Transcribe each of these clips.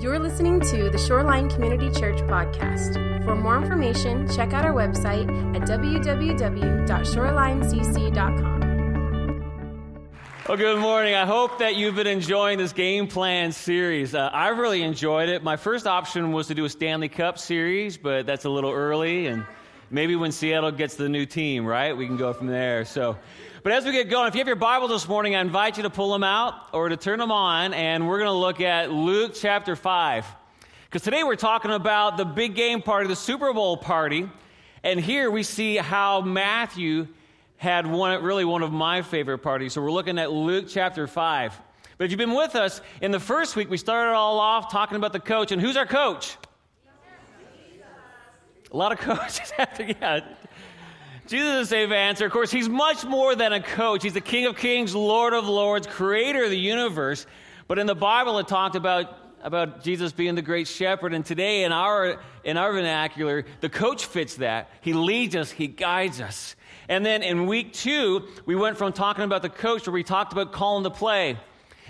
You're listening to the Shoreline Community Church podcast. For more information, check out our website at www.shorelinecc.com. Well, good morning. I hope that you've been enjoying this game plan series. Uh, I really enjoyed it. My first option was to do a Stanley Cup series, but that's a little early, and maybe when Seattle gets the new team, right, we can go from there. So, but as we get going, if you have your Bible this morning, I invite you to pull them out or to turn them on, and we're going to look at Luke chapter 5. Because today we're talking about the big game party, the Super Bowl party. And here we see how Matthew had one, really one of my favorite parties. So we're looking at Luke chapter 5. But if you've been with us, in the first week, we started all off talking about the coach. And who's our coach? A lot of coaches have to, yeah. Jesus is a safe answer. Of course, he's much more than a coach. He's the King of Kings, Lord of Lords, creator of the universe. But in the Bible, it talked about, about Jesus being the great shepherd. And today, in our, in our vernacular, the coach fits that. He leads us, he guides us. And then in week two, we went from talking about the coach where we talked about calling the play.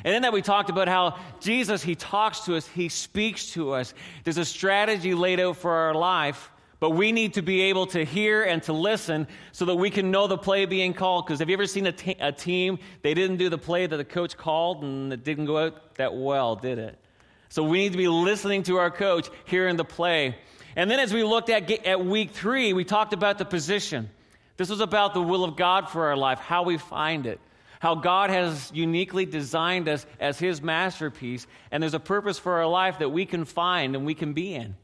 And then that, we talked about how Jesus, he talks to us, he speaks to us. There's a strategy laid out for our life but we need to be able to hear and to listen so that we can know the play being called. Because have you ever seen a, team, they didn't do the play that the coach called and it didn't go out that well, did it? So we need to be listening to our coach, hearing the play. And then as we looked at, at week three, we talked about the position. This was about the will of God for our life, how we find it how God has uniquely designed us as His masterpiece, and there's a purpose for our life that we can find and we can be in.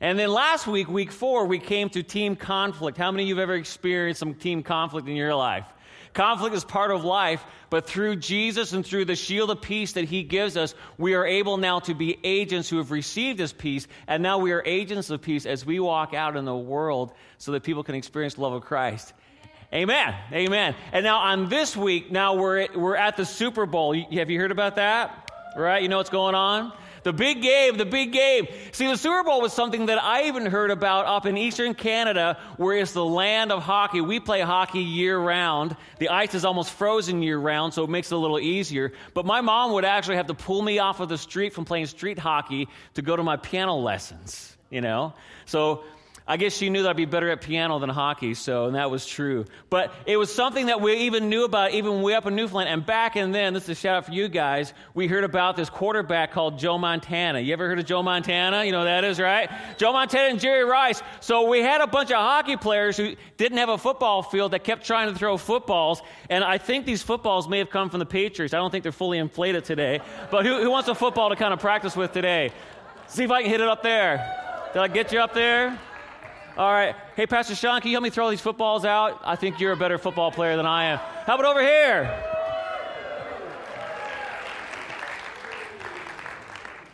And then last week, week four, we came to team conflict. How many of you have ever experienced some team conflict in your life? Conflict is part of life, but through Jesus and through the shield of peace that He gives us, we are able now to be agents who have received His peace, and now we are agents of peace as we walk out in the world so that people can experience the love of Christ. Amen. Amen. And now on this week, now we're at, we're at the Super Bowl. Have you heard about that? Right? You know what's going on? The big game, the big game. See, the Super Bowl was something that I even heard about up in eastern Canada, where it's the land of hockey. We play hockey year round. The ice is almost frozen year round, so it makes it a little easier. But my mom would actually have to pull me off of the street from playing street hockey to go to my piano lessons, you know? So I guess she knew that I'd be better at piano than hockey, so, and that was true. But it was something that we even knew about, even way up in Newfoundland. And back in then, this is a shout out for you guys, we heard about this quarterback called Joe Montana. You ever heard of Joe Montana? You know that is, right? Joe Montana and Jerry Rice. So we had a bunch of hockey players who didn't have a football field that kept trying to throw footballs. And I think these footballs may have come from the Patriots. I don't think they're fully inflated today. But who, who wants a football to kind of practice with today? See if I can hit it up there. Did I get you up there? All right. Hey, Pastor Sean, can you help me throw these footballs out? I think you're a better football player than I am. How about over here?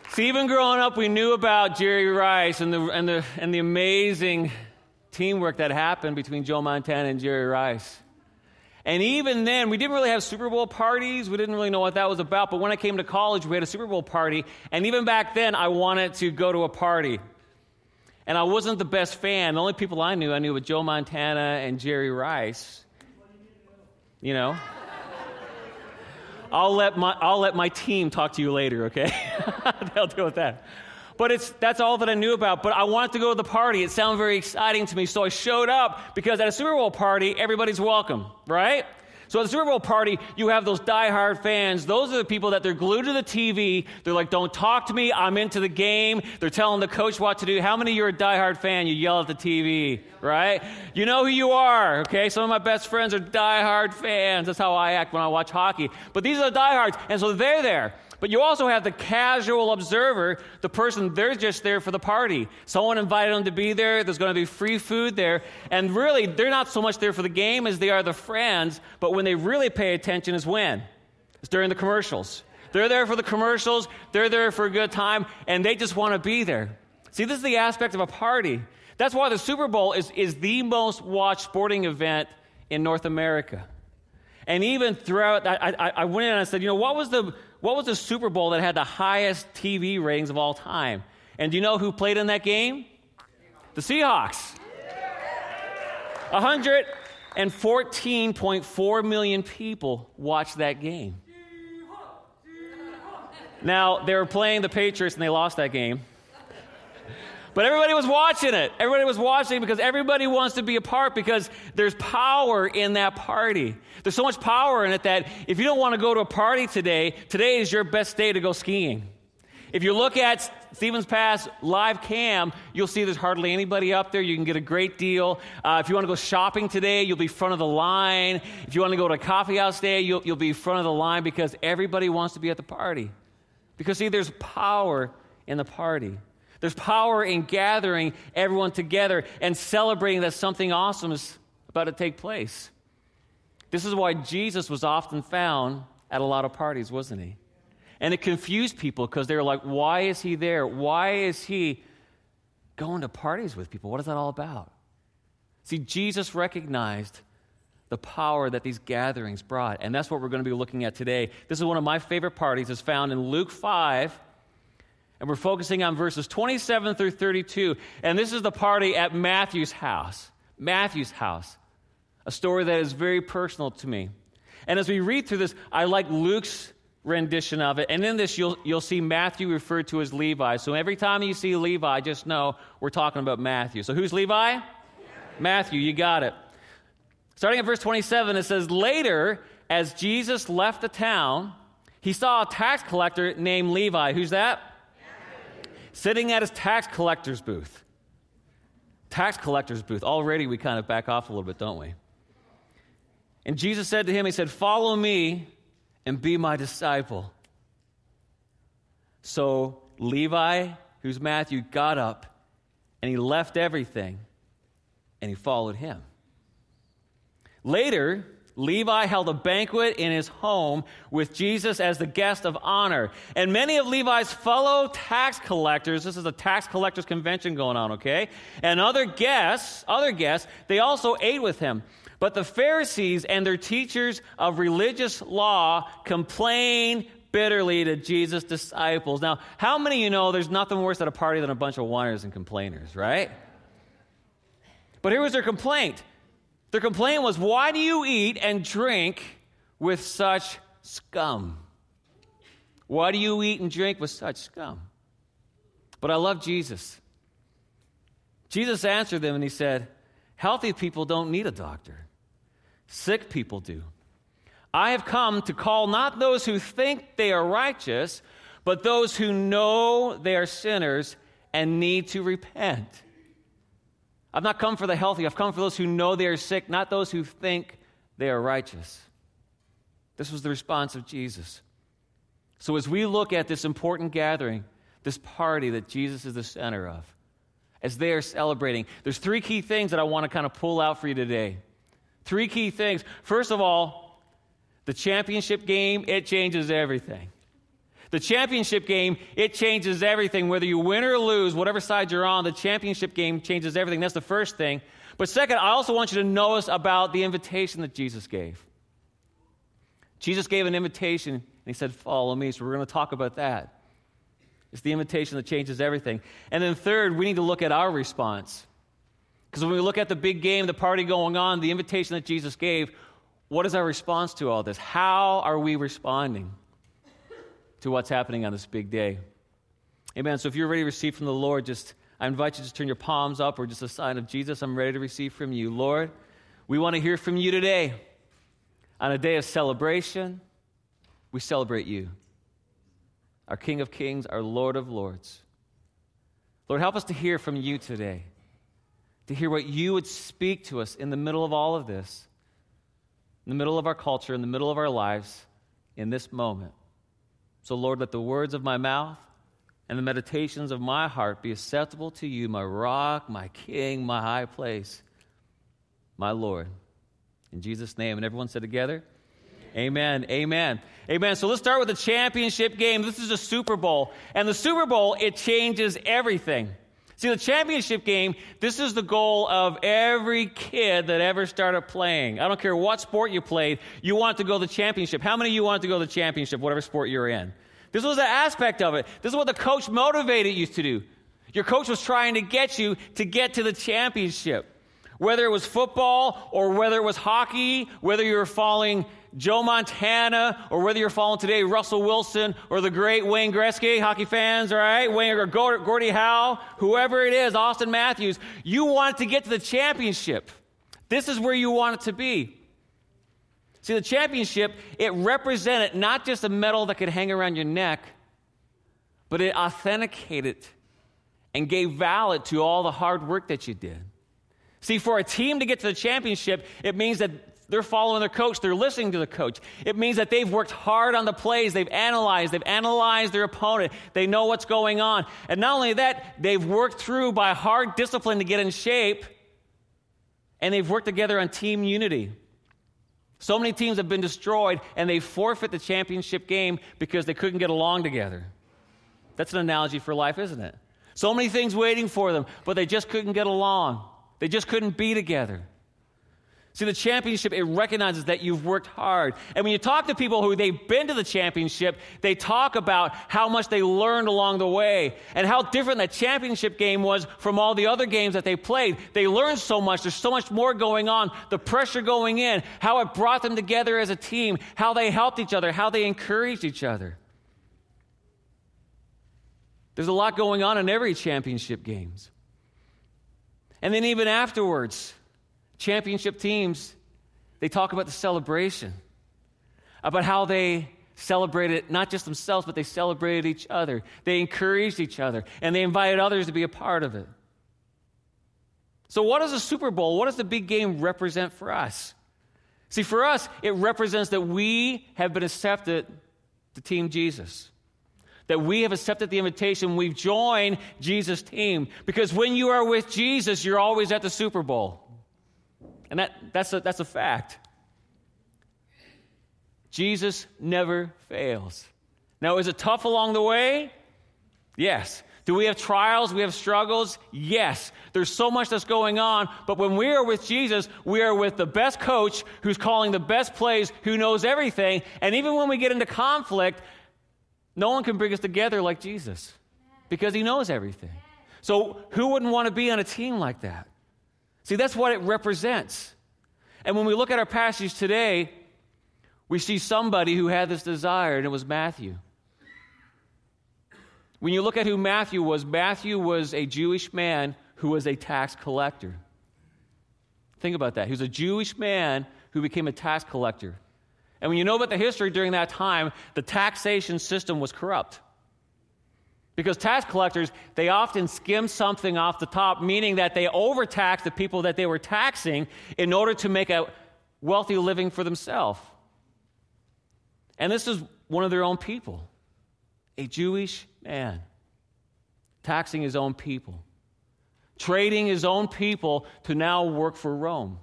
See, even growing up, we knew about Jerry Rice and the, and the, and the amazing teamwork that happened between Joe Montana and Jerry Rice. And even then, we didn't really have Super Bowl parties. We didn't really know what that was about. But when I came to college, we had a Super Bowl party. And even back then, I wanted to go to a party. And I wasn't the best fan. The only people I knew, I knew with Joe Montana and Jerry Rice. You know? I'll let my, I'll let my team talk to you later, okay? They'll deal with that. But it's, that's all that I knew about. But I wanted to go to the party. It sounded very exciting to me. So I showed up because at a Super Bowl party, everybody's welcome, right? So at the Super Bowl party, you have those die-hard fans. Those are the people that they're glued to the TV. They're like, don't talk to me. I'm into the game. They're telling the coach what to do. How many of you are a die-hard fan? You yell at the TV, right? You know who you are, okay? Some of my best friends are die-hard fans. That's how I act when I watch hockey. But these are the diehards. And so they're there. But you also have the casual observer, the person, they're just there for the party. Someone invited them to be there. There's going to be free food there. And really, they're not so much there for the game as they are the friends. But when they really pay attention is when? It's during the commercials. They're there for the commercials. They're there for a good time. And they just want to be there. See, this is the aspect of a party. That's why the Super Bowl is, is the most watched sporting event in North America. And even throughout, I, I, I went in and I said, you know, what was the what was the Super Bowl that had the highest TV ratings of all time? And do you know who played in that game? The Seahawks. 114.4 million people watched that game. Now, they were playing the Patriots and they lost that game. But everybody was watching it. Everybody was watching because everybody wants to be a part because there's power in that party. There's so much power in it that if you don't want to go to a party today, today is your best day to go skiing. If you look at Stevens Pass live cam, you'll see there's hardly anybody up there. You can get a great deal. Uh, if you want to go shopping today, you'll be front of the line. If you want to go to a coffee house today, you'll, you'll be front of the line because everybody wants to be at the party. Because, see, there's power in the party. There's power in gathering everyone together and celebrating that something awesome is about to take place. This is why Jesus was often found at a lot of parties, wasn't he? And it confused people because they were like, why is he there? Why is he going to parties with people? What is that all about? See, Jesus recognized the power that these gatherings brought. And that's what we're going to be looking at today. This is one of my favorite parties. It's found in Luke 5, and we're focusing on verses 27 through 32. And this is the party at Matthew's house. Matthew's house. A story that is very personal to me. And as we read through this, I like Luke's rendition of it. And in this, you'll, you'll see Matthew referred to as Levi. So every time you see Levi, just know we're talking about Matthew. So who's Levi? Matthew, you got it. Starting at verse 27, it says, Later, as Jesus left the town, he saw a tax collector named Levi. Who's that? Sitting at his tax collector's booth. Tax collector's booth. Already we kind of back off a little bit, don't we? And Jesus said to him, He said, Follow me and be my disciple. So Levi, who's Matthew, got up and he left everything and he followed him. Later, Levi held a banquet in his home with Jesus as the guest of honor. And many of Levi's fellow tax collectors, this is a tax collectors convention going on, okay? And other guests, other guests, they also ate with him. But the Pharisees and their teachers of religious law complained bitterly to Jesus' disciples. Now, how many of you know there's nothing worse at a party than a bunch of whiners and complainers, right? But here was their complaint. Their complaint was, Why do you eat and drink with such scum? Why do you eat and drink with such scum? But I love Jesus. Jesus answered them and he said, Healthy people don't need a doctor, sick people do. I have come to call not those who think they are righteous, but those who know they are sinners and need to repent. I've not come for the healthy. I've come for those who know they are sick, not those who think they are righteous. This was the response of Jesus. So, as we look at this important gathering, this party that Jesus is the center of, as they are celebrating, there's three key things that I want to kind of pull out for you today. Three key things. First of all, the championship game, it changes everything. The championship game, it changes everything. Whether you win or lose, whatever side you're on, the championship game changes everything. That's the first thing. But second, I also want you to notice about the invitation that Jesus gave. Jesus gave an invitation, and he said, Follow me. So we're going to talk about that. It's the invitation that changes everything. And then third, we need to look at our response. Because when we look at the big game, the party going on, the invitation that Jesus gave, what is our response to all this? How are we responding? To what's happening on this big day. Amen. So if you're ready to receive from the Lord, just I invite you to turn your palms up or just a sign of Jesus. I'm ready to receive from you. Lord, we want to hear from you today. On a day of celebration, we celebrate you, our King of Kings, our Lord of Lords. Lord, help us to hear from you today, to hear what you would speak to us in the middle of all of this, in the middle of our culture, in the middle of our lives, in this moment. So, Lord, let the words of my mouth and the meditations of my heart be acceptable to you, my rock, my king, my high place, my Lord. In Jesus' name. And everyone said together, Amen. Amen. Amen. So let's start with the championship game. This is a Super Bowl. And the Super Bowl, it changes everything. See, the championship game, this is the goal of every kid that ever started playing. I don't care what sport you played, you want to go to the championship. How many of you want to go to the championship, whatever sport you're in? This was an aspect of it. This is what the coach motivated you to do. Your coach was trying to get you to get to the championship. Whether it was football or whether it was hockey, whether you were following Joe Montana or whether you're following today Russell Wilson or the great Wayne Gretzky, hockey fans, all right? Wayne or Gordie Howe, whoever it is, Auston Matthews, you want to get to the championship. This is where you want it to be. See, the championship, it represented not just a medal that could hang around your neck, but it authenticated and gave valid to all the hard work that you did. See, for a team to get to the championship, it means that they're following their coach, they're listening to the coach. It means that they've worked hard on the plays, they've analyzed, they've analyzed their opponent, they know what's going on. And not only that, they've worked through by hard discipline to get in shape, and they've worked together on team unity. So many teams have been destroyed and they forfeit the championship game because they couldn't get along together. That's an analogy for life, isn't it? So many things waiting for them, but they just couldn't get along. They just couldn't be together. See, the championship, it recognizes that you've worked hard. And when you talk to people who they've been to the championship, they talk about how much they learned along the way and how different that championship game was from all the other games that they played. They learned so much. There's so much more going on. The pressure going in, how it brought them together as a team, how they helped each other, how they encouraged each other. There's a lot going on in every championship games. And then even afterwards, championship teams, they talk about the celebration, about how they celebrated not just themselves, but they celebrated each other. They encouraged each other, and they invited others to be a part of it. So, what does a Super Bowl, what does the big game represent for us? See, for us, it represents that we have been accepted to Team Jesus. That we have accepted the invitation, we've joined Jesus' team. Because when you are with Jesus, you're always at the Super Bowl. And that, that's, a, that's a fact. Jesus never fails. Now, is it tough along the way? Yes. Do we have trials? We have struggles? Yes. There's so much that's going on. But when we are with Jesus, we are with the best coach who's calling the best plays, who knows everything. And even when we get into conflict, no one can bring us together like Jesus because he knows everything. So, who wouldn't want to be on a team like that? See, that's what it represents. And when we look at our passage today, we see somebody who had this desire, and it was Matthew. When you look at who Matthew was, Matthew was a Jewish man who was a tax collector. Think about that. He was a Jewish man who became a tax collector. And when you know about the history during that time, the taxation system was corrupt. Because tax collectors, they often skim something off the top, meaning that they overtax the people that they were taxing in order to make a wealthy living for themselves. And this is one of their own people, a Jewish man, taxing his own people, trading his own people to now work for Rome.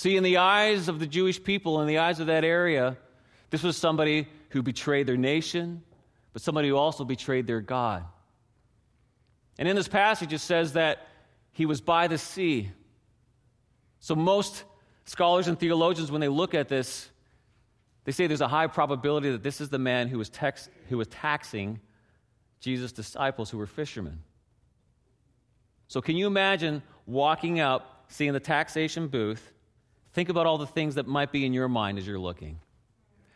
See, in the eyes of the Jewish people, in the eyes of that area, this was somebody who betrayed their nation but somebody who also betrayed their God. And in this passage, it says that he was by the sea. So most scholars and theologians, when they look at this, they say there's a high probability that this is the man who was, tex- who was taxing Jesus' disciples who were fishermen. So, can you imagine walking up, seeing the taxation booth? Think about all the things that might be in your mind as you're looking.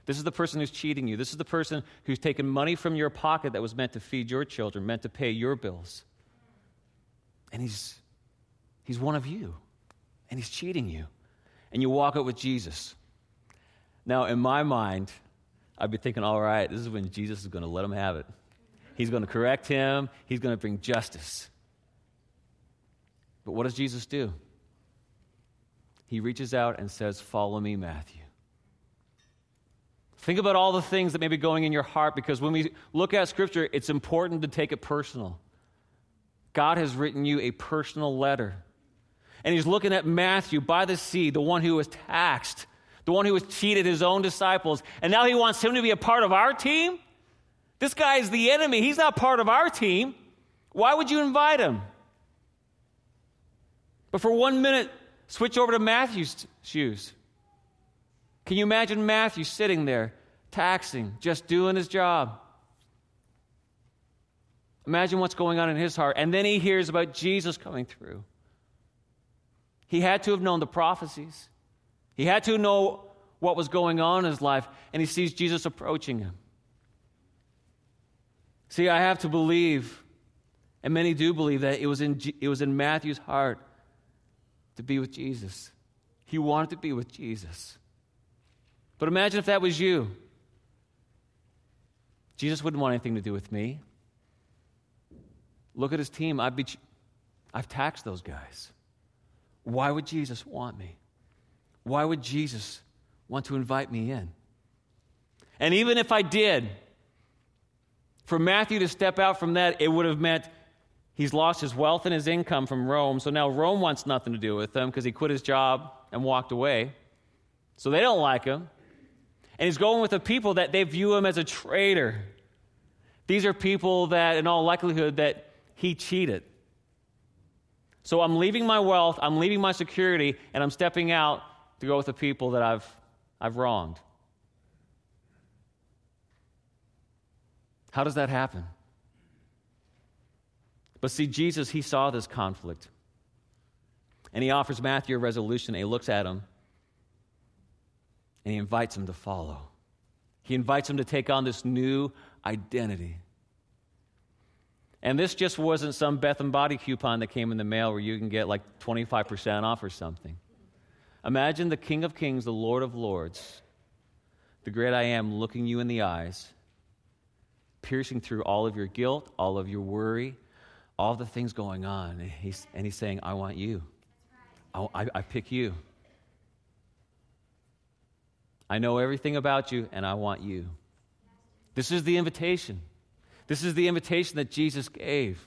This is the person who's cheating you. This is the person who's taken money from your pocket that was meant to feed your children, meant to pay your bills. And he's, he's one of you, and he's cheating you. And you walk out with Jesus. Now, in my mind, I'd be thinking, all right, this is when Jesus is going to let him have it. He's going to correct him, he's going to bring justice. But what does Jesus do? He reaches out and says, Follow me, Matthew. Think about all the things that may be going in your heart because when we look at Scripture, it's important to take it personal. God has written you a personal letter. And he's looking at Matthew by the sea, the one who was taxed, the one who was cheated his own disciples. And now he wants him to be a part of our team? This guy is the enemy. He's not part of our team. Why would you invite him? But for one minute, switch over to Matthew's shoes. Can you imagine Matthew sitting there, taxing, just doing his job? Imagine what's going on in his heart. And then he hears about Jesus coming through. He had to have known the prophecies. He had to know what was going on in his life, and he sees Jesus approaching him. See, I have to believe, and many do believe, that it was in, it was in Matthew's heart to be with Jesus. He wanted to be with Jesus. But imagine if that was you. Jesus wouldn't want anything to do with me. Look at his team. I've, be, I've taxed those guys. Why would Jesus want me? Why would Jesus want to invite me in? And even if I did, for Matthew to step out from that, it would have meant he's lost his wealth and his income from Rome. So now Rome wants nothing to do with him because he quit his job and walked away. So they don't like him. And he's going with the people that they view him as a traitor. These are people that, in all likelihood, that he cheated. So I'm leaving my wealth, I'm leaving my security, and I'm stepping out to go with the people that I've, I've wronged. How does that happen? But see, Jesus, he saw this conflict. And he offers Matthew a resolution. And he looks at him and he invites him to follow. He invites him to take on this new identity. And this just wasn't some Bath and Body coupon that came in the mail where you can get like 25% off or something. Imagine the King of Kings, the Lord of Lords, the great I am, looking you in the eyes, piercing through all of your guilt, all of your worry, all the things going on. And he's, and he's saying, I want you. I, I, I pick you. I know everything about you, and I want you. This is the invitation. This is the invitation that Jesus gave.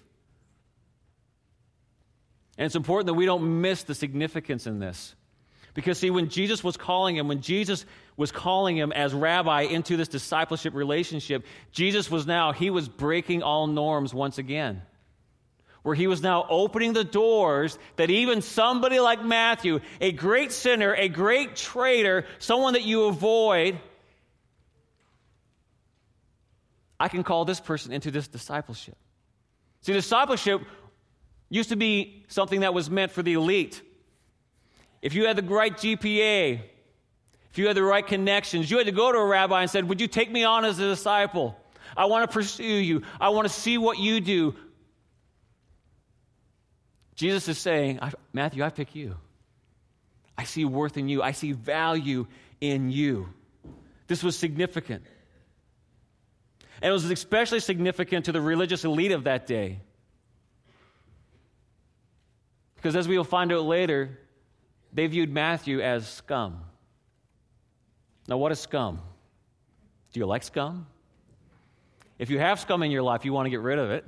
And it's important that we don't miss the significance in this. Because, see, when Jesus was calling him, when Jesus was calling him as rabbi into this discipleship relationship, Jesus was now, he was breaking all norms once again where he was now opening the doors that even somebody like Matthew, a great sinner, a great traitor, someone that you avoid, I can call this person into this discipleship. See, discipleship used to be something that was meant for the elite. If you had the right GPA, if you had the right connections, you had to go to a rabbi and said, "Would you take me on as a disciple? I want to pursue you. I want to see what you do. Jesus is saying, Matthew, I pick you. I see worth in you. I see value in you. This was significant. And it was especially significant to the religious elite of that day. Because as we will find out later, they viewed Matthew as scum. Now, what is scum? Do you like scum? If you have scum in your life, you want to get rid of it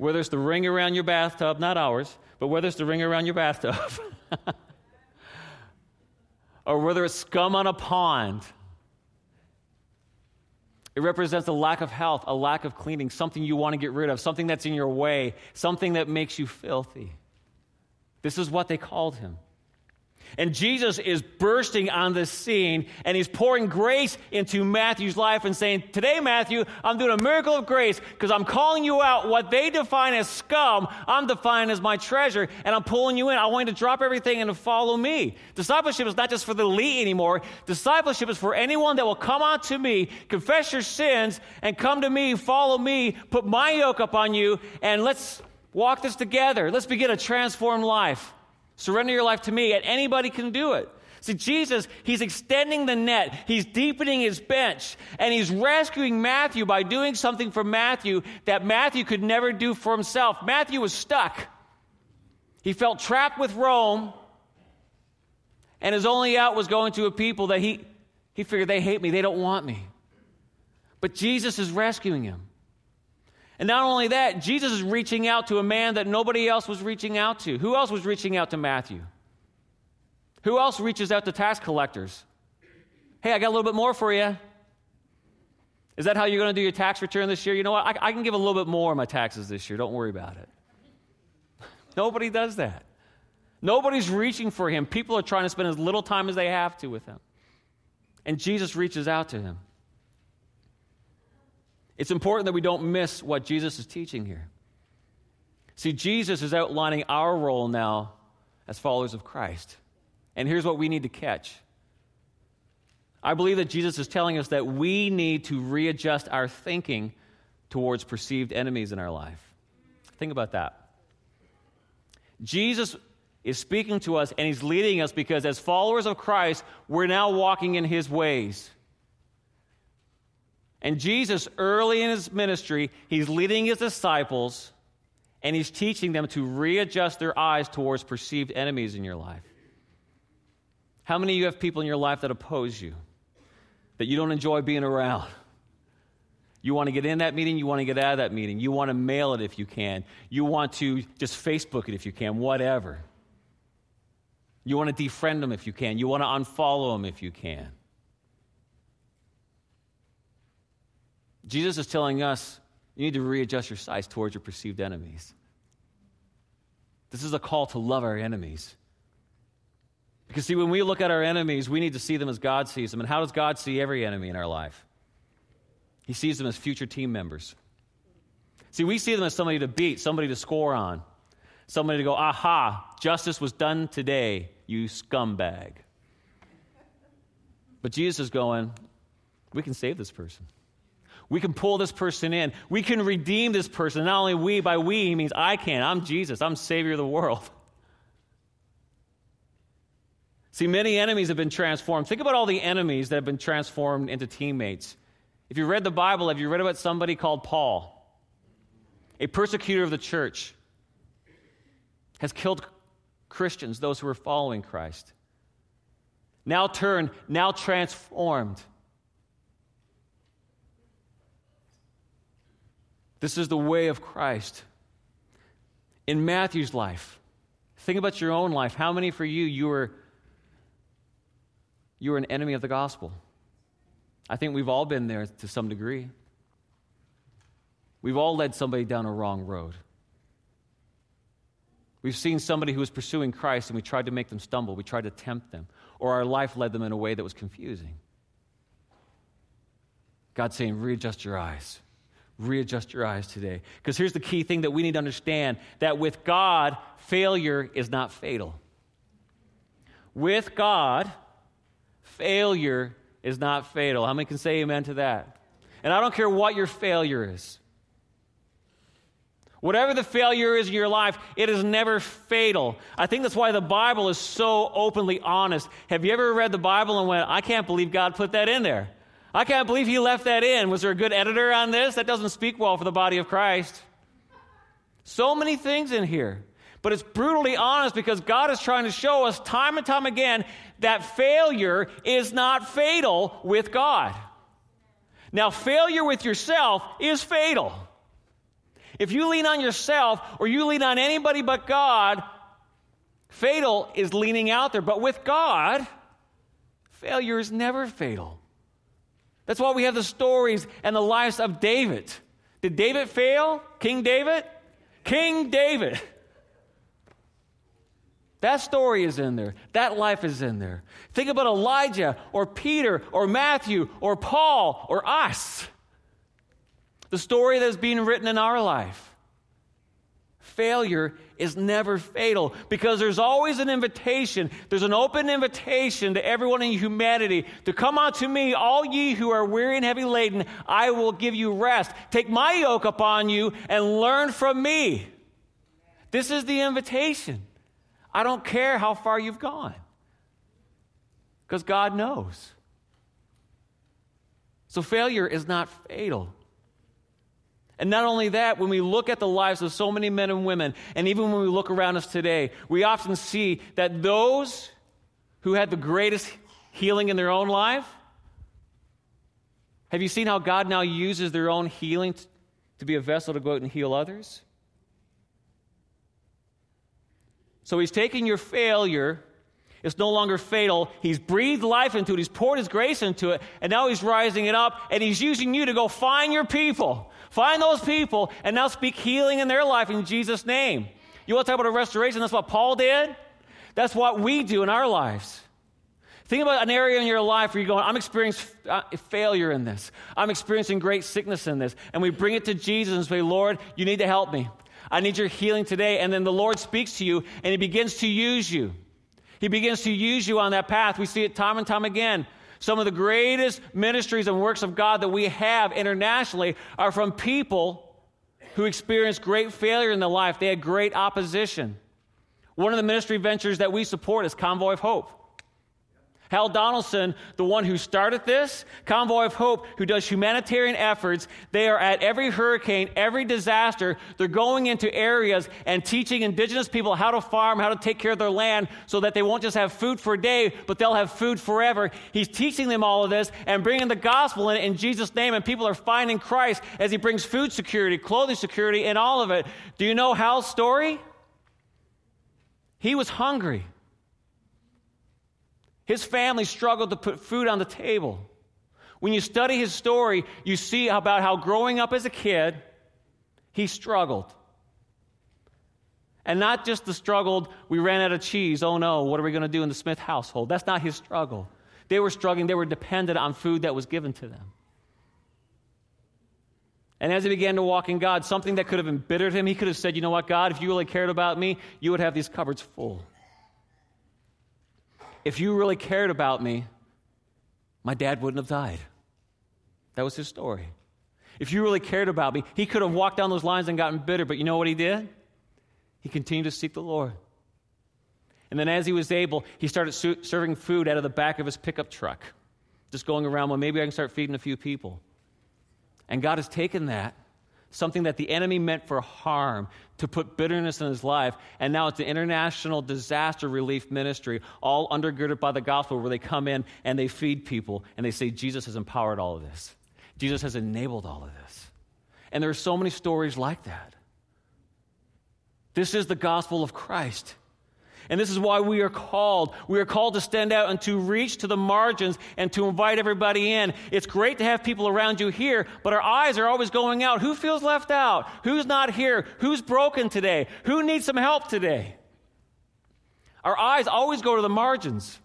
whether it's the ring around your bathtub, not ours, but whether it's the ring around your bathtub, or whether it's scum on a pond, it represents a lack of health, a lack of cleaning, something you want to get rid of, something that's in your way, something that makes you filthy. This is what they called him. And Jesus is bursting on the scene and he's pouring grace into Matthew's life and saying, Today, Matthew, I'm doing a miracle of grace because I'm calling you out. What they define as scum, I'm defining as my treasure, and I'm pulling you in. I want you to drop everything and to follow me. Discipleship is not just for the elite anymore. Discipleship is for anyone that will come on to me, confess your sins, and come to me, follow me, put my yoke upon you, and let's walk this together. Let's begin a transformed life. Surrender your life to me, and anybody can do it. See, Jesus, he's extending the net, he's deepening his bench, and he's rescuing Matthew by doing something for Matthew that Matthew could never do for himself. Matthew was stuck. He felt trapped with Rome, and his only out was going to a people that he, he figured they hate me, they don't want me. But Jesus is rescuing him. And not only that, Jesus is reaching out to a man that nobody else was reaching out to. Who else was reaching out to Matthew? Who else reaches out to tax collectors? Hey, I got a little bit more for you. Is that how you're going to do your tax return this year? You know what? I, I can give a little bit more of my taxes this year. Don't worry about it. Nobody does that. Nobody's reaching for him. People are trying to spend as little time as they have to with him. And Jesus reaches out to him. It's important that we don't miss what Jesus is teaching here. See, Jesus is outlining our role now as followers of Christ. And here's what we need to catch. I believe that Jesus is telling us that we need to readjust our thinking towards perceived enemies in our life. Think about that. Jesus is speaking to us and he's leading us because, as followers of Christ, we're now walking in his ways. And Jesus, early in his ministry, he's leading his disciples and he's teaching them to readjust their eyes towards perceived enemies in your life. How many of you have people in your life that oppose you, that you don't enjoy being around? You want to get in that meeting, you want to get out of that meeting. You want to mail it if you can. You want to just Facebook it if you can, whatever. You want to defriend them if you can. You want to unfollow them if you can. Jesus is telling us you need to readjust your sights towards your perceived enemies. This is a call to love our enemies. Because, see, when we look at our enemies, we need to see them as God sees them. And how does God see every enemy in our life? He sees them as future team members. See, we see them as somebody to beat, somebody to score on, somebody to go, aha, justice was done today, you scumbag. But Jesus is going, we can save this person. We can pull this person in. We can redeem this person. Not only we, by we, means I can. I'm Jesus. I'm Savior of the world. See, many enemies have been transformed. Think about all the enemies that have been transformed into teammates. If you read the Bible, have you read about somebody called Paul? A persecutor of the church has killed Christians, those who were following Christ. Now turned, now transformed This is the way of Christ. In Matthew's life, think about your own life. How many for you, you were, you were an enemy of the gospel? I think we've all been there to some degree. We've all led somebody down a wrong road. We've seen somebody who was pursuing Christ and we tried to make them stumble. We tried to tempt them. Or our life led them in a way that was confusing. God's saying, readjust your eyes readjust your eyes today. Because here's the key thing that we need to understand that with God, failure is not fatal. With God, failure is not fatal. How many can say amen to that? And I don't care what your failure is. Whatever the failure is in your life, it is never fatal. I think that's why the Bible is so openly honest. Have you ever read the Bible and went, I can't believe God put that in there? I can't believe he left that in. Was there a good editor on this? That doesn't speak well for the body of Christ. So many things in here. But it's brutally honest because God is trying to show us time and time again that failure is not fatal with God. Now, failure with yourself is fatal. If you lean on yourself or you lean on anybody but God, fatal is leaning out there. But with God, failure is never fatal. That's why we have the stories and the lives of David. Did David fail? King David? King David. That story is in there. That life is in there. Think about Elijah or Peter or Matthew or Paul or us. The story that's being written in our life failure is never fatal because there's always an invitation. There's an open invitation to everyone in humanity to come unto me, all ye who are weary and heavy laden. I will give you rest. Take my yoke upon you and learn from me. This is the invitation. I don't care how far you've gone because God knows. So failure is not fatal. And not only that, when we look at the lives of so many men and women, and even when we look around us today, we often see that those who had the greatest healing in their own life, have you seen how God now uses their own healing to be a vessel to go out and heal others? So he's taking your failure. It's no longer fatal. He's breathed life into it. He's poured his grace into it. And now he's rising it up. And he's using you to go find your people Find those people and now speak healing in their life in Jesus' name. You want to talk about a restoration? That's what Paul did. That's what we do in our lives. Think about an area in your life where you're going, I'm experiencing uh, failure in this. I'm experiencing great sickness in this. And we bring it to Jesus and say, Lord, you need to help me. I need your healing today. And then the Lord speaks to you and he begins to use you. He begins to use you on that path. We see it time and time again. Some of the greatest ministries and works of God that we have internationally are from people who experienced great failure in their life. They had great opposition. One of the ministry ventures that we support is Convoy of Hope. Hal Donaldson, the one who started this, Convoy of Hope, who does humanitarian efforts, they are at every hurricane, every disaster. They're going into areas and teaching indigenous people how to farm, how to take care of their land so that they won't just have food for a day, but they'll have food forever. He's teaching them all of this and bringing the gospel in in Jesus' name, and people are finding Christ as he brings food security, clothing security, and all of it. Do you know Hal's story? He was hungry. His family struggled to put food on the table. When you study his story, you see about how growing up as a kid, he struggled. And not just the struggle, we ran out of cheese. Oh no, what are we going to do in the Smith household? That's not his struggle. They were struggling, they were dependent on food that was given to them. And as he began to walk in God, something that could have embittered him, he could have said, You know what, God, if you really cared about me, you would have these cupboards full if you really cared about me, my dad wouldn't have died. That was his story. If you really cared about me, he could have walked down those lines and gotten bitter, but you know what he did? He continued to seek the Lord. And then, as he was able, he started su- serving food out of the back of his pickup truck, just going around, well, maybe I can start feeding a few people. And God has taken that something that the enemy meant for harm, to put bitterness in his life. And now it's an international disaster relief ministry, all undergirded by the gospel, where they come in and they feed people and they say, Jesus has empowered all of this. Jesus has enabled all of this. And there are so many stories like that. This is the gospel of Christ. And this is why we are called. We are called to stand out and to reach to the margins and to invite everybody in. It's great to have people around you here, but our eyes are always going out. Who feels left out? Who's not here? Who's broken today? Who needs some help today? Our eyes always go to the margins,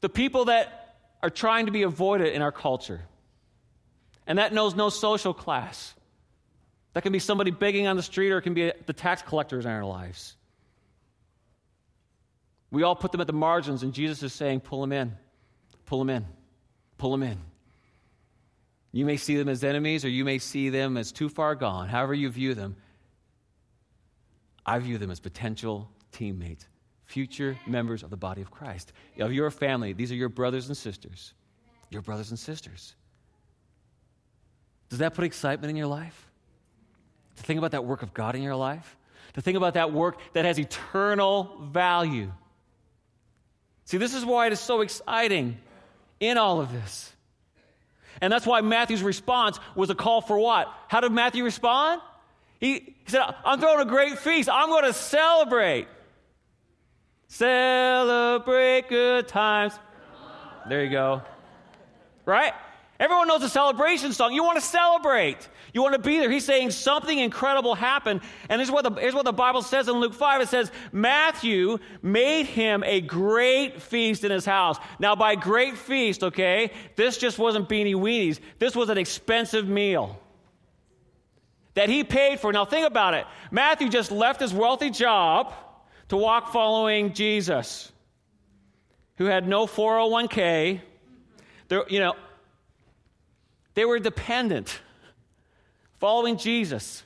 the people that are trying to be avoided in our culture. And that knows no social class. That can be somebody begging on the street, or it can be the tax collectors in our lives. We all put them at the margins, and Jesus is saying, pull them in, pull them in, pull them in. You may see them as enemies, or you may see them as too far gone, however you view them. I view them as potential teammates, future members of the body of Christ. Of your family, these are your brothers and sisters. Your brothers and sisters. Does that put excitement in your life? To think about that work of God in your life? To think about that work that has eternal value. See, this is why it is so exciting in all of this. And that's why Matthew's response was a call for what? How did Matthew respond? He, he said, I'm throwing a great feast. I'm going to celebrate. Celebrate good times. There you go. Right? Everyone knows the celebration song. You want to celebrate. You want to be there. He's saying something incredible happened. And here's what, the, here's what the Bible says in Luke 5. It says, Matthew made him a great feast in his house. Now, by great feast, okay, this just wasn't beanie weenies. This was an expensive meal that he paid for. Now, think about it. Matthew just left his wealthy job to walk following Jesus, who had no 401k. There, you know, they were dependent following Jesus.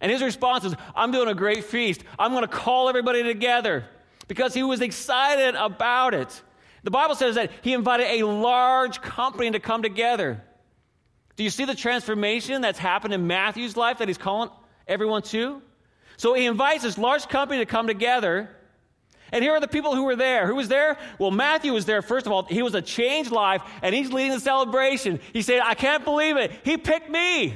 And his response is, I'm doing a great feast. I'm going to call everybody together because he was excited about it. The Bible says that he invited a large company to come together. Do you see the transformation that's happened in Matthew's life that he's calling everyone to? So he invites this large company to come together and here are the people who were there. Who was there? Well, Matthew was there. First of all, he was a changed life, and he's leading the celebration. He said, I can't believe it. He picked me.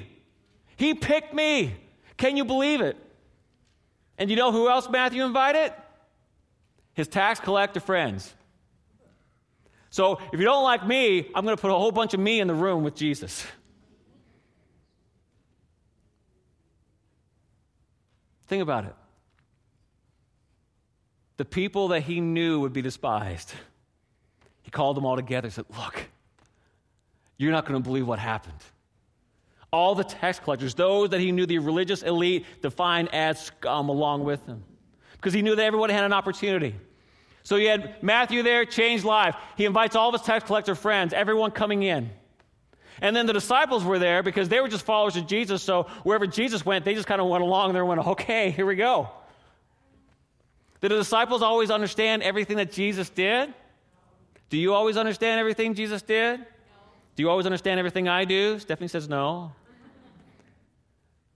He picked me. Can you believe it? And you know who else Matthew invited? His tax collector friends. So if you don't like me, I'm going to put a whole bunch of me in the room with Jesus. Think about it the people that he knew would be despised, he called them all together and said, Look, you're not going to believe what happened. All the tax collectors, those that he knew the religious elite defined as scum, along with him, because he knew that everyone had an opportunity. So he had Matthew there, changed life. He invites all of his tax collector friends, everyone coming in. And then the disciples were there because they were just followers of Jesus. So wherever Jesus went, they just kind of went along there and went, okay, here we go. Did the disciples always understand everything that Jesus did? Do you always understand everything Jesus did? Do you always understand everything I do? Stephanie says no.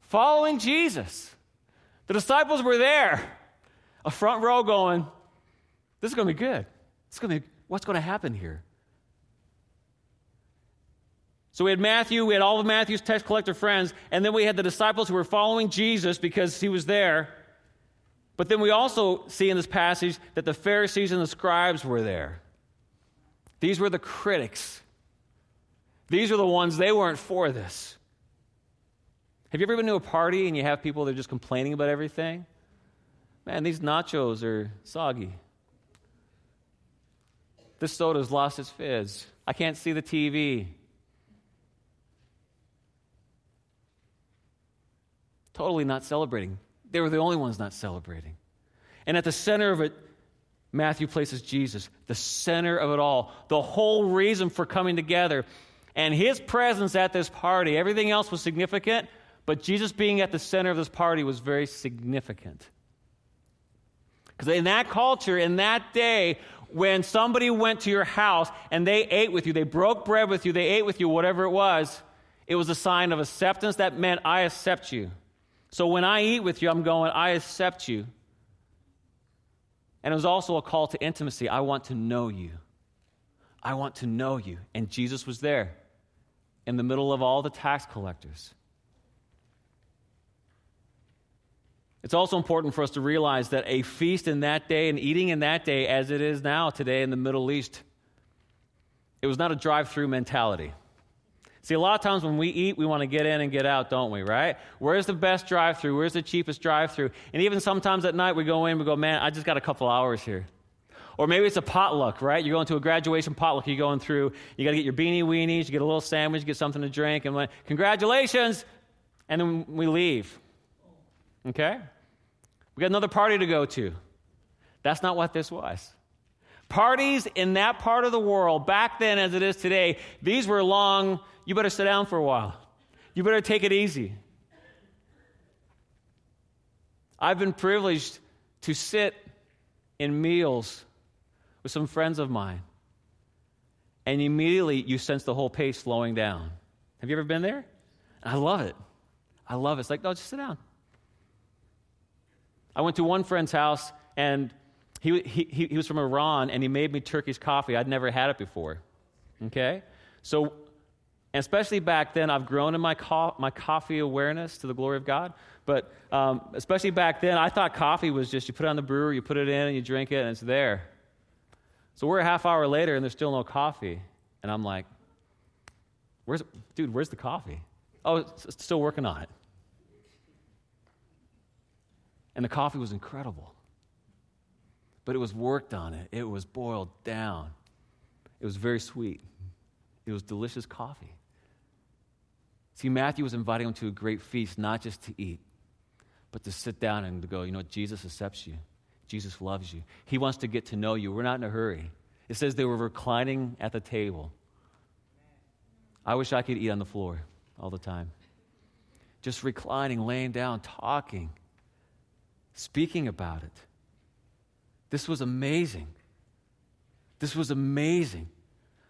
Following Jesus. The disciples were there, a front row going, this is going to be good. It's going to be, what's going to happen here? So we had Matthew, we had all of Matthew's tax collector friends, and then we had the disciples who were following Jesus because he was there. But then we also see in this passage that the Pharisees and the scribes were there. These were the critics. These were the ones, they weren't for this. Have you ever been to a party and you have people that are just complaining about everything? Man, these nachos are soggy. This soda's lost its fizz. I can't see the TV. Totally not celebrating. They were the only ones not celebrating. And at the center of it, Matthew places Jesus, the center of it all, the whole reason for coming together. And his presence at this party, everything else was significant, but Jesus being at the center of this party was very significant. Because in that culture, in that day, when somebody went to your house and they ate with you, they broke bread with you, they ate with you, whatever it was, it was a sign of acceptance. That meant, I accept you. So when I eat with you, I'm going, I accept you. And it was also a call to intimacy. I want to know you. I want to know you. And Jesus was there in the middle of all the tax collectors. It's also important for us to realize that a feast in that day and eating in that day, as it is now today in the Middle East, it was not a drive through mentality. See, a lot of times when we eat, we want to get in and get out, don't we, right? Where's the best drive through? Where's the cheapest drive through? And even sometimes at night, we go in, we go, man, I just got a couple hours here. Or maybe it's a potluck, right? You're going to a graduation potluck. You're going through, you got to get your beanie weenies, you get a little sandwich, get something to drink, and like, congratulations! And then we leave. Okay? We got another party to go to. That's not what this was. Parties in that part of the world, back then as it is today, these were long, you better sit down for a while. You better take it easy. I've been privileged to sit in meals with some friends of mine, and immediately you sense the whole pace slowing down. Have you ever been there? I love it. I love it. It's like, no, just sit down. I went to one friend's house, and he, he, he was from Iran, and he made me Turkish coffee. I'd never had it before. Okay? So, especially back then, I've grown in my, co- my coffee awareness to the glory of God. But um, especially back then, I thought coffee was just you put it on the brewer, you put it in, and you drink it, and it's there. So we're a half hour later, and there's still no coffee. And I'm like, where's, dude, where's the coffee? Oh, it's still working on it. And the coffee was incredible. But it was worked on it, it was boiled down. It was very sweet. It was delicious coffee. See, Matthew was inviting him to a great feast, not just to eat, but to sit down and to go, you know, Jesus accepts you. Jesus loves you. He wants to get to know you. We're not in a hurry. It says they were reclining at the table. I wish I could eat on the floor all the time. Just reclining, laying down, talking speaking about it. This was amazing. This was amazing.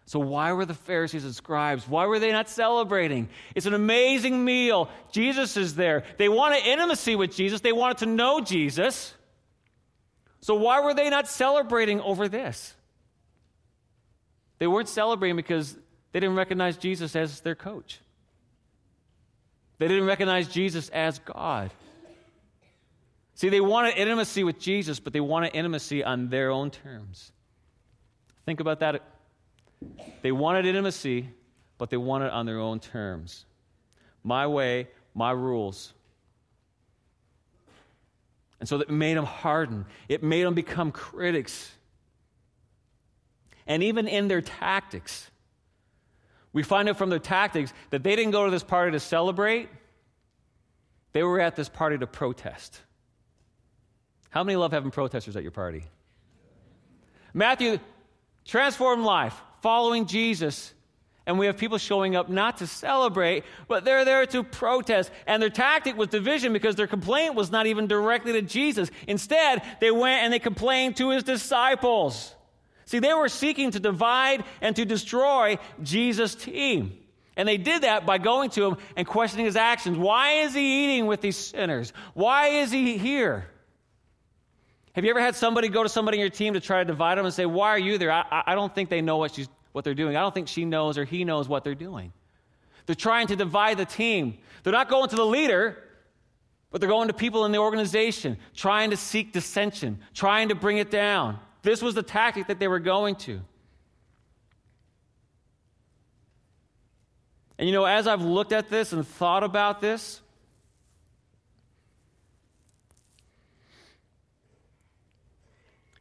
So, why were the Pharisees and scribes? Why were they not celebrating? It's an amazing meal. Jesus is there. They wanted intimacy with Jesus, they wanted to know Jesus. So, why were they not celebrating over this? They weren't celebrating because they didn't recognize Jesus as their coach, they didn't recognize Jesus as God. See, they wanted intimacy with Jesus, but they wanted intimacy on their own terms. Think about that. They wanted intimacy, but they wanted it on their own terms. My way, my rules. And so that made them harden. It made them become critics. and even in their tactics. We find out from their tactics that they didn't go to this party to celebrate, they were at this party to protest. How many love having protesters at your party? Matthew, transform life, following Jesus. And we have people showing up not to celebrate, but they're there to protest. And their tactic was division because their complaint was not even directly to Jesus. Instead, they went and they complained to his disciples. See, they were seeking to divide and to destroy Jesus' team. And they did that by going to him and questioning his actions. Why is he eating with these sinners? Why is he here? Have you ever had somebody go to somebody in your team to try to divide them and say, Why are you there? I, I don't think they know what, she's, what they're doing. I don't think she knows or he knows what they're doing. They're trying to divide the team. They're not going to the leader, but they're going to people in the organization, trying to seek dissension, trying to bring it down. This was the tactic that they were going to. And you know, as I've looked at this and thought about this,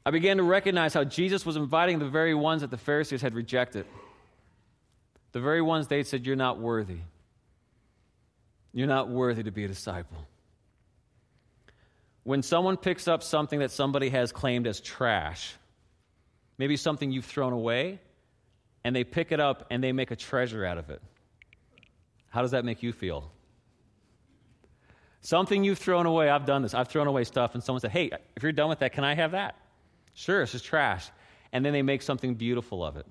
I began to recognize how Jesus was inviting the very ones that the Pharisees had rejected. The very ones they said, You're not worthy. You're not worthy to be a disciple. When someone picks up something that somebody has claimed as trash, maybe something you've thrown away, and they pick it up and they make a treasure out of it, how does that make you feel? Something you've thrown away, I've done this. I've thrown away stuff, and someone said, Hey, if you're done with that, can I have that? Sure, it's just trash. And then they make something beautiful of it.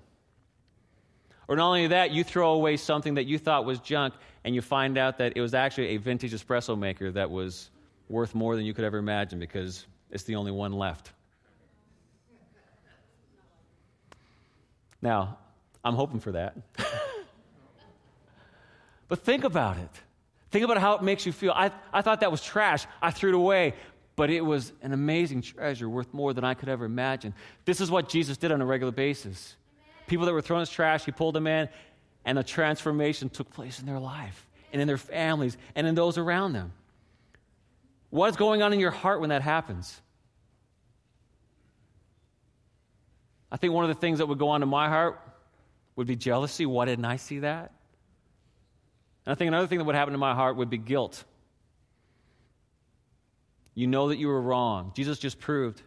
Or not only that, you throw away something that you thought was junk, and you find out that it was actually a vintage espresso maker that was worth more than you could ever imagine because it's the only one left. Now, I'm hoping for that. but think about it. Think about how it makes you feel. I, I thought that was trash. I threw it away but it was an amazing treasure worth more than I could ever imagine. This is what Jesus did on a regular basis. People that were throwing his trash, he pulled them in, and a transformation took place in their life and in their families and in those around them. What is going on in your heart when that happens? I think one of the things that would go on in my heart would be jealousy. Why didn't I see that? And I think another thing that would happen in my heart would be guilt. You know that you were wrong. Jesus just proved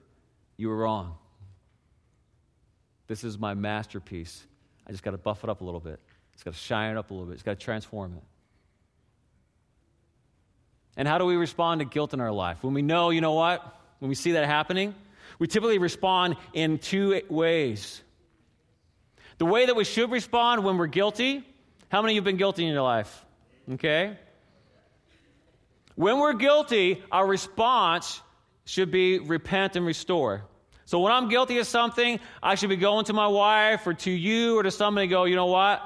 you were wrong. This is my masterpiece. I just got to buff it up a little bit. It's got to shine it up a little bit. It's got to transform it. And how do we respond to guilt in our life? When we know, you know what? When we see that happening, we typically respond in two ways. The way that we should respond when we're guilty, how many of you have been guilty in your life? Okay? When we're guilty, our response should be repent and restore. So when I'm guilty of something, I should be going to my wife or to you or to somebody go, you know what?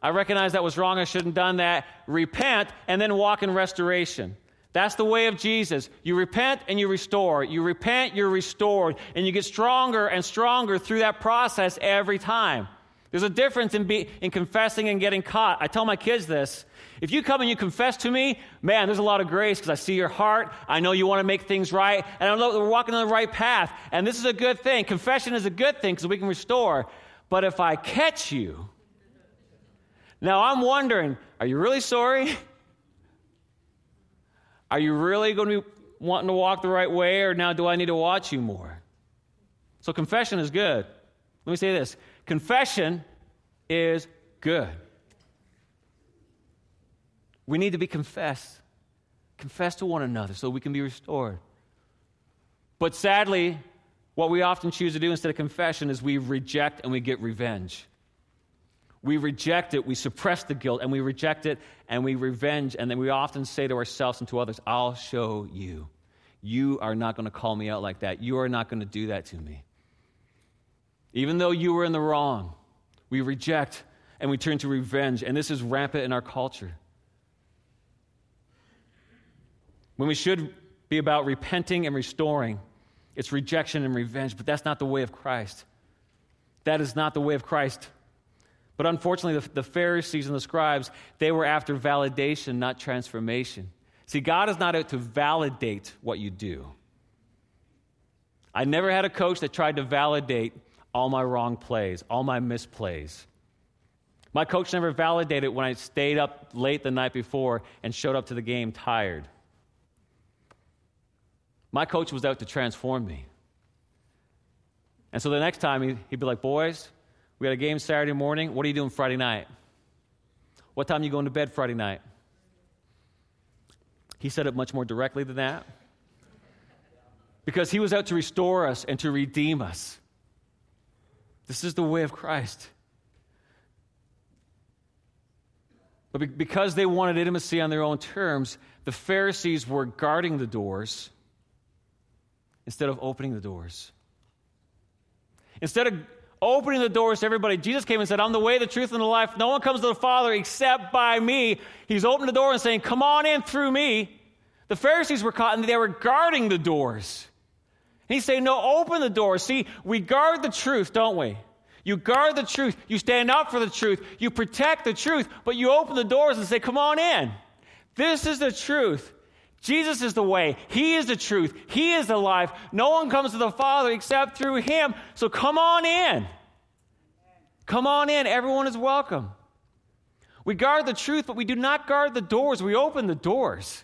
I recognize that was wrong. I shouldn't have done that. Repent and then walk in restoration. That's the way of Jesus. You repent and you restore. You repent, you're restored. And you get stronger and stronger through that process every time. There's a difference in, be, in confessing and getting caught. I tell my kids this. If you come and you confess to me, man, there's a lot of grace because I see your heart. I know you want to make things right. And I know that we're walking on the right path. And this is a good thing. Confession is a good thing because we can restore. But if I catch you, now I'm wondering are you really sorry? Are you really going to be wanting to walk the right way, or now do I need to watch you more? So confession is good. Let me say this confession is good. We need to be confessed. Confess to one another so we can be restored. But sadly, what we often choose to do instead of confession is we reject and we get revenge. We reject it, we suppress the guilt, and we reject it and we revenge. And then we often say to ourselves and to others, I'll show you. You are not going to call me out like that. You are not going to do that to me. Even though you were in the wrong, we reject and we turn to revenge. And this is rampant in our culture. When we should be about repenting and restoring, it's rejection and revenge, but that's not the way of Christ. That is not the way of Christ. But unfortunately, the, the, Pharisees and the scribes, they were after validation, not transformation. See, God is not out to validate what you do. I never had a coach that tried to validate all my wrong plays, all my misplays. My coach never validated when I stayed up late the night before and showed up to the game tired. My coach was out to transform me. And so the next time he'd be like, Boys, we got a game Saturday morning. What are you doing Friday night? What time are you going to bed Friday night? He said it much more directly than that. Because he was out to restore us and to redeem us. This is the way of Christ. But because they wanted intimacy on their own terms, the Pharisees were guarding the doors instead of opening the doors. Instead of opening the doors to everybody, Jesus came and said, I'm the way, the truth, and the life. No one comes to the Father except by me. He's opened the door and saying, Come on in through me. The Pharisees were caught and they were guarding the doors. And he's saying, No, open the doors. See, we guard the truth, don't we? You guard the truth. You stand up for the truth. You protect the truth, but you open the doors and say, Come on in. This is the truth. Jesus is the way. He is the truth. He is the life. No one comes to the Father except through Him. So come on in. Come on in. Everyone is welcome. We guard the truth, but we do not guard the doors. We open the doors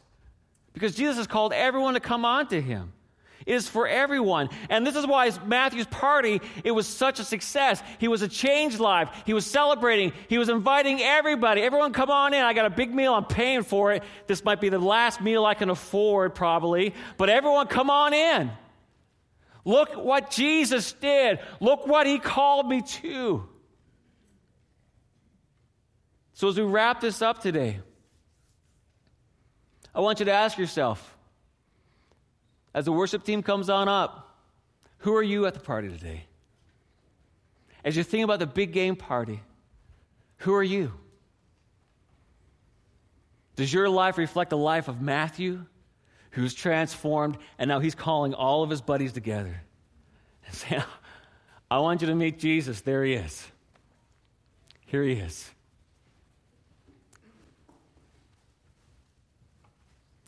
because Jesus has called everyone to come on to Him is for everyone. And this is why Matthew's party, it was such a success. He was a changed life. He was celebrating. He was inviting everybody. Everyone come on in. I got a big meal. I'm paying for it. This might be the last meal I can afford probably, but everyone come on in. Look what Jesus did. Look what he called me to. So as we wrap this up today, I want you to ask yourself, as the worship team comes on up, who are you at the party today? As you think about the big game party, who are you? Does your life reflect the life of Matthew, who's transformed, and now he's calling all of his buddies together and saying, I want you to meet Jesus. There he is. Here he is.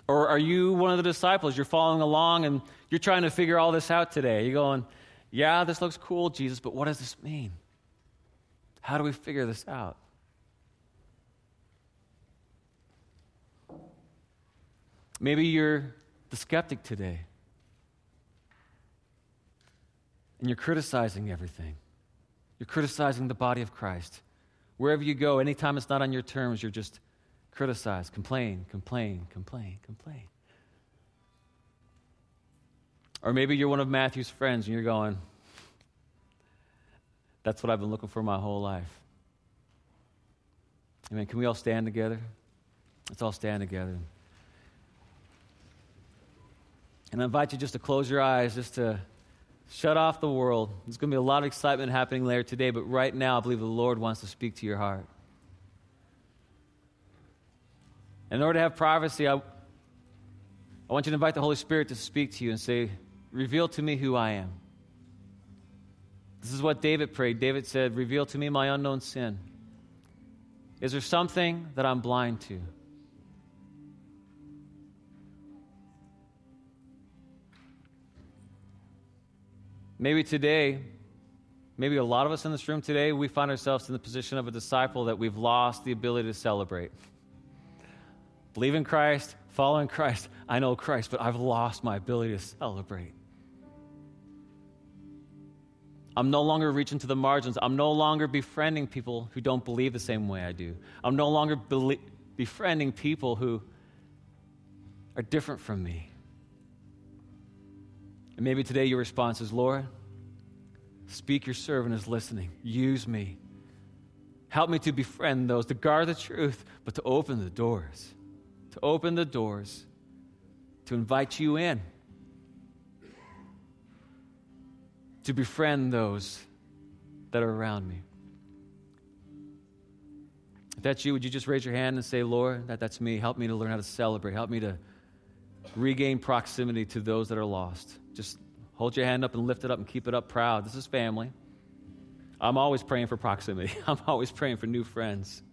Or are you one of the disciples? You're following along and you're trying to figure all this out today. You're going, yeah, this looks cool, Jesus, but what does this mean? How do we figure this out? Maybe you're the skeptic today and you're criticizing everything. You're criticizing the body of Christ. Wherever you go, anytime it's not on your terms, you're just criticize, complain, complain, complain, complain. Or maybe you're one of Matthew's friends and you're going, that's what I've been looking for my whole life. Amen. Can we all stand together? Let's all stand together. And I invite you just to close your eyes, just to shut off the world. There's going to be a lot of excitement happening later today, but right now, I believe the Lord wants to speak to your heart. In order to have privacy, I, I want you to invite the Holy Spirit to speak to you and say, Reveal to me who I am. This is what David prayed. David said, Reveal to me my unknown sin. Is there something that I'm blind to? Maybe today, maybe a lot of us in this room today, we find ourselves in the position of a disciple that we've lost the ability to celebrate believe in Christ, following Christ. I know Christ, but I've lost my ability to celebrate. I'm no longer reaching to the margins. I'm no longer befriending people who don't believe the same way I do. I'm no longer be- befriending people who are different from me. And maybe today your response is, Lord, speak your servant is listening. Use me. Help me to befriend those, to guard the truth, but to open the doors to open the doors, to invite you in, to befriend those that are around me. If that's you, would you just raise your hand and say, Lord, that, that's me. Help me to learn how to celebrate. Help me to regain proximity to those that are lost. Just hold your hand up and lift it up and keep it up proud. This is family. I'm always praying for proximity, I'm always praying for new friends.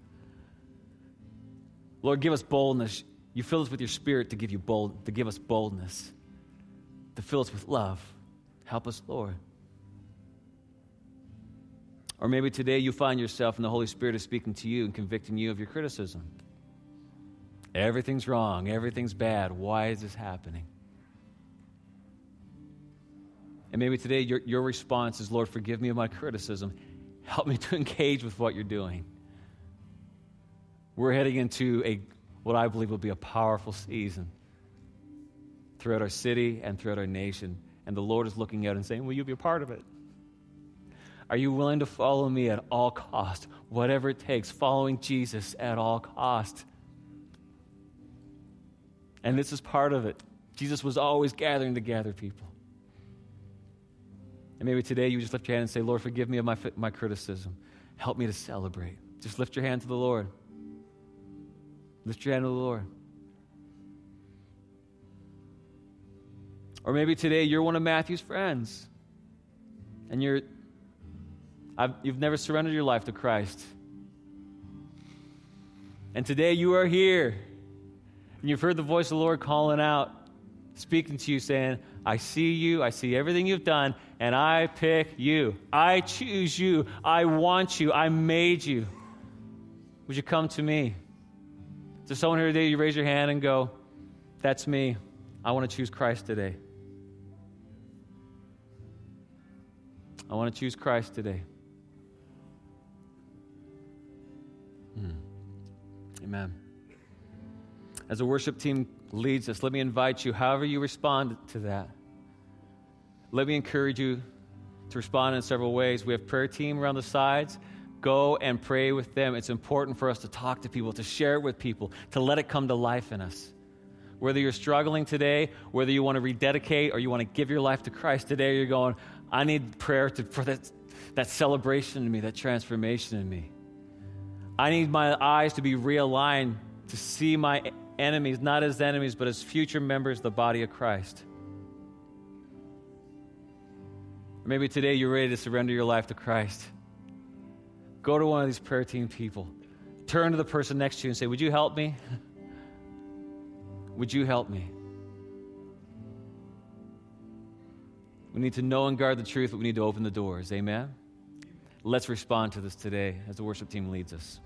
Lord, give us boldness. You fill us with your spirit to give you bold, to give us boldness, to fill us with love. Help us, Lord. Or maybe today you find yourself and the Holy Spirit is speaking to you and convicting you of your criticism. Everything's wrong, everything's bad. Why is this happening? And maybe today your, your response is, Lord, forgive me of my criticism. Help me to engage with what you're doing. We're heading into a what I believe will be a powerful season throughout our city and throughout our nation. And the Lord is looking out and saying, Will you be a part of it? Are you willing to follow me at all cost, whatever it takes, following Jesus at all cost? And this is part of it. Jesus was always gathering to gather people. And maybe today you just lift your hand and say, Lord, forgive me of my, my criticism. Help me to celebrate. Just lift your hand to the Lord. Lift your hand to the Lord. Or maybe today you're one of Matthew's friends and you're I've, you've never surrendered your life to Christ. And today you are here. And you've heard the voice of the Lord calling out, speaking to you, saying, I see you, I see everything you've done, and I pick you. I choose you. I want you. I made you. Would you come to me? Is there someone here today you raise your hand and go, That's me. I want to choose Christ today. I want to choose Christ today. Hmm. Amen. As the worship team leads us, let me invite you, however you respond to that, let me encourage you to respond in several ways. We have prayer team around the sides. Go and pray with them. It's important for us to talk to people, to share it with people, to let it come to life in us. Whether you're struggling today, whether you want to rededicate or you want to give your life to Christ today, you're going, I need prayer to, for that, that celebration in me, that transformation in me. I need my eyes to be realigned to see my enemies not as enemies, but as future members of the body of Christ. Maybe today you're ready to surrender your life to Christ. Go to one of these prayer team people. Turn to the person next to you and say, Would you help me? Would you help me? We need to know and guard the truth, but we need to open the doors. Amen? Let's respond to this today as the worship team leads us.